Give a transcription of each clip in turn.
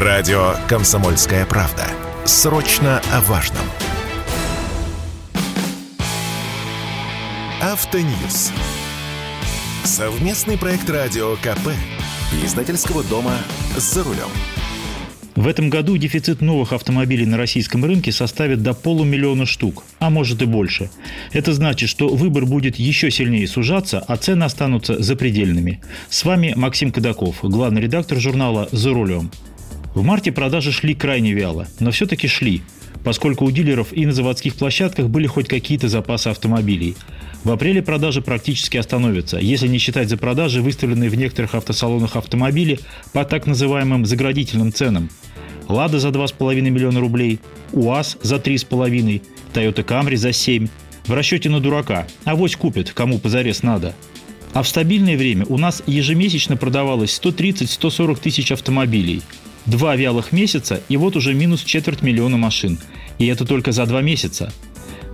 Радио «Комсомольская правда». Срочно о важном. Автоньюз. Совместный проект радио КП. Издательского дома «За рулем». В этом году дефицит новых автомобилей на российском рынке составит до полумиллиона штук, а может и больше. Это значит, что выбор будет еще сильнее сужаться, а цены останутся запредельными. С вами Максим Кадаков, главный редактор журнала «За рулем». В марте продажи шли крайне вяло, но все-таки шли, поскольку у дилеров и на заводских площадках были хоть какие-то запасы автомобилей. В апреле продажи практически остановятся, если не считать за продажи, выставленные в некоторых автосалонах автомобили по так называемым заградительным ценам – Лада за 2,5 миллиона рублей, УАЗ за 3,5, Toyota Camry за 7. В расчете на дурака. Авось купит, кому позарез надо. А в стабильное время у нас ежемесячно продавалось 130-140 тысяч автомобилей. Два вялых месяца, и вот уже минус четверть миллиона машин. И это только за два месяца.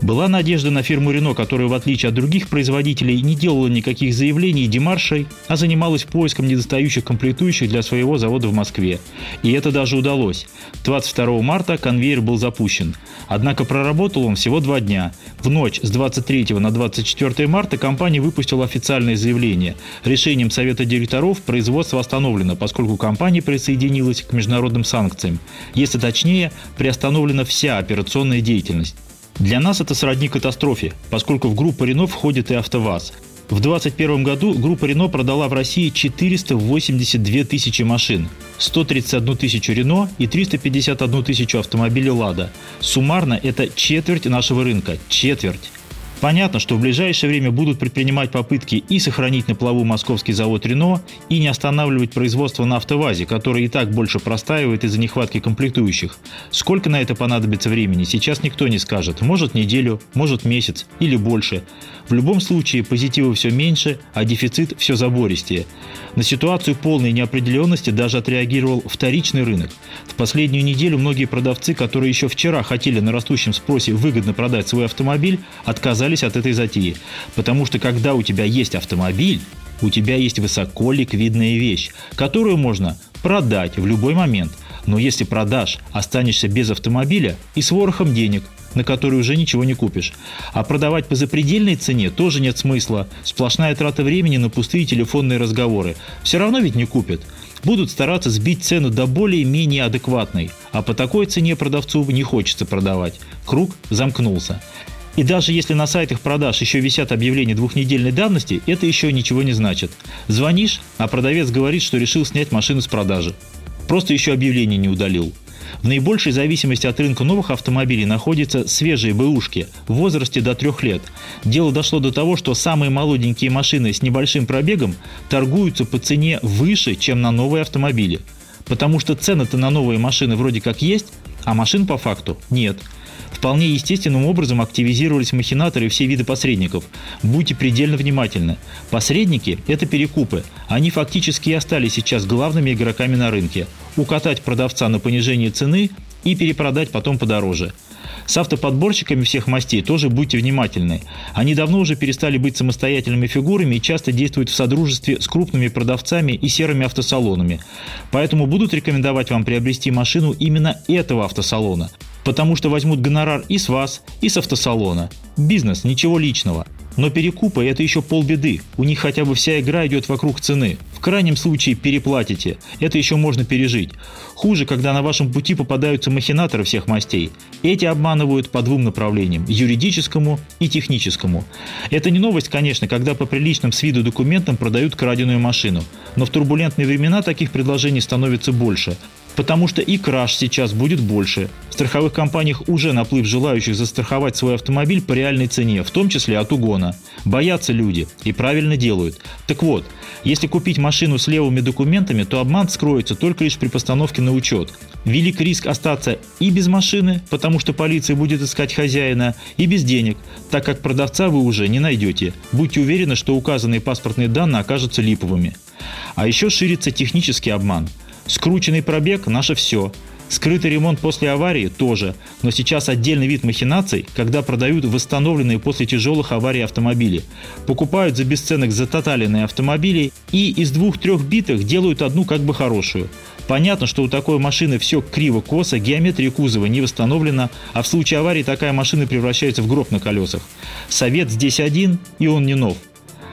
Была надежда на фирму Рено, которая, в отличие от других производителей, не делала никаких заявлений и демаршей, а занималась поиском недостающих комплектующих для своего завода в Москве. И это даже удалось. 22 марта конвейер был запущен. Однако проработал он всего два дня. В ночь с 23 на 24 марта компания выпустила официальное заявление. Решением Совета директоров производство остановлено, поскольку компания присоединилась к международным санкциям. Если точнее, приостановлена вся операционная деятельность. Для нас это сродни катастрофе, поскольку в группу Рено входит и АвтоВАЗ. В 2021 году группа Рено продала в России 482 тысячи машин, 131 тысячу Рено и 351 тысячу автомобилей Лада. Суммарно это четверть нашего рынка. Четверть. Понятно, что в ближайшее время будут предпринимать попытки и сохранить на плаву московский завод «Рено», и не останавливать производство на «АвтоВАЗе», который и так больше простаивает из-за нехватки комплектующих. Сколько на это понадобится времени, сейчас никто не скажет. Может неделю, может месяц или больше. В любом случае позитива все меньше, а дефицит все забористее. На ситуацию полной неопределенности даже отреагировал вторичный рынок. В последнюю неделю многие продавцы, которые еще вчера хотели на растущем спросе выгодно продать свой автомобиль, отказались отказались от этой затеи. Потому что когда у тебя есть автомобиль, у тебя есть высоко ликвидная вещь, которую можно продать в любой момент. Но если продашь, останешься без автомобиля и с ворохом денег, на который уже ничего не купишь. А продавать по запредельной цене тоже нет смысла. Сплошная трата времени на пустые телефонные разговоры. Все равно ведь не купят. Будут стараться сбить цену до более-менее адекватной. А по такой цене продавцу не хочется продавать. Круг замкнулся. И даже если на сайтах продаж еще висят объявления двухнедельной давности, это еще ничего не значит. Звонишь, а продавец говорит, что решил снять машину с продажи. Просто еще объявление не удалил. В наибольшей зависимости от рынка новых автомобилей находятся свежие бэушки в возрасте до трех лет. Дело дошло до того, что самые молоденькие машины с небольшим пробегом торгуются по цене выше, чем на новые автомобили. Потому что цены-то на новые машины вроде как есть, а машин по факту нет – Вполне естественным образом активизировались махинаторы и все виды посредников. Будьте предельно внимательны. Посредники – это перекупы. Они фактически и остались сейчас главными игроками на рынке. Укатать продавца на понижение цены и перепродать потом подороже. С автоподборщиками всех мастей тоже будьте внимательны. Они давно уже перестали быть самостоятельными фигурами и часто действуют в содружестве с крупными продавцами и серыми автосалонами. Поэтому будут рекомендовать вам приобрести машину именно этого автосалона – потому что возьмут гонорар и с вас, и с автосалона. Бизнес, ничего личного. Но перекупы – это еще полбеды. У них хотя бы вся игра идет вокруг цены. В крайнем случае переплатите. Это еще можно пережить. Хуже, когда на вашем пути попадаются махинаторы всех мастей. Эти обманывают по двум направлениям – юридическому и техническому. Это не новость, конечно, когда по приличным с виду документам продают краденую машину. Но в турбулентные времена таких предложений становится больше. Потому что и краж сейчас будет больше. В страховых компаниях уже наплыв желающих застраховать свой автомобиль по реальной цене, в том числе от угона. Боятся люди и правильно делают. Так вот, если купить машину с левыми документами, то обман скроется только лишь при постановке на учет. Велик риск остаться и без машины, потому что полиция будет искать хозяина, и без денег, так как продавца вы уже не найдете. Будьте уверены, что указанные паспортные данные окажутся липовыми. А еще ширится технический обман – Скрученный пробег – наше все. Скрытый ремонт после аварии тоже, но сейчас отдельный вид махинаций, когда продают восстановленные после тяжелых аварий автомобили. Покупают за бесценок затоталенные автомобили и из двух-трех битых делают одну как бы хорошую. Понятно, что у такой машины все криво-косо, геометрия кузова не восстановлена, а в случае аварии такая машина превращается в гроб на колесах. Совет здесь один, и он не нов.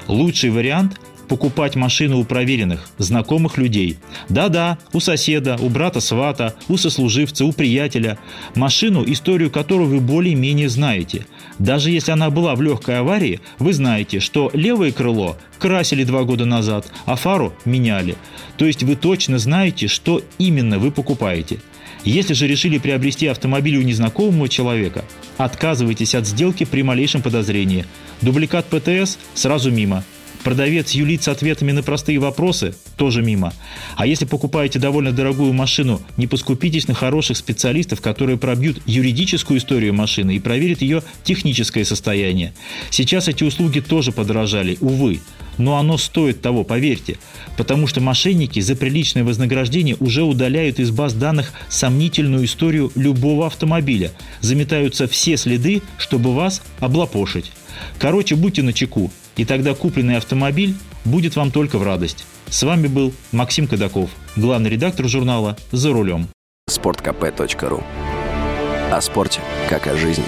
Лучший вариант покупать машину у проверенных, знакомых людей. Да-да, у соседа, у брата-свата, у сослуживца, у приятеля. Машину, историю которой вы более-менее знаете. Даже если она была в легкой аварии, вы знаете, что левое крыло красили два года назад, а фару меняли. То есть вы точно знаете, что именно вы покупаете. Если же решили приобрести автомобиль у незнакомого человека, отказывайтесь от сделки при малейшем подозрении. Дубликат ПТС сразу мимо. Продавец юлит с ответами на простые вопросы – тоже мимо. А если покупаете довольно дорогую машину, не поскупитесь на хороших специалистов, которые пробьют юридическую историю машины и проверят ее техническое состояние. Сейчас эти услуги тоже подорожали, увы. Но оно стоит того, поверьте. Потому что мошенники за приличное вознаграждение уже удаляют из баз данных сомнительную историю любого автомобиля. Заметаются все следы, чтобы вас облапошить. Короче, будьте начеку и тогда купленный автомобиль будет вам только в радость. С вами был Максим Кадаков, главный редактор журнала «За рулем». Спорткп.ру О спорте, как о жизни.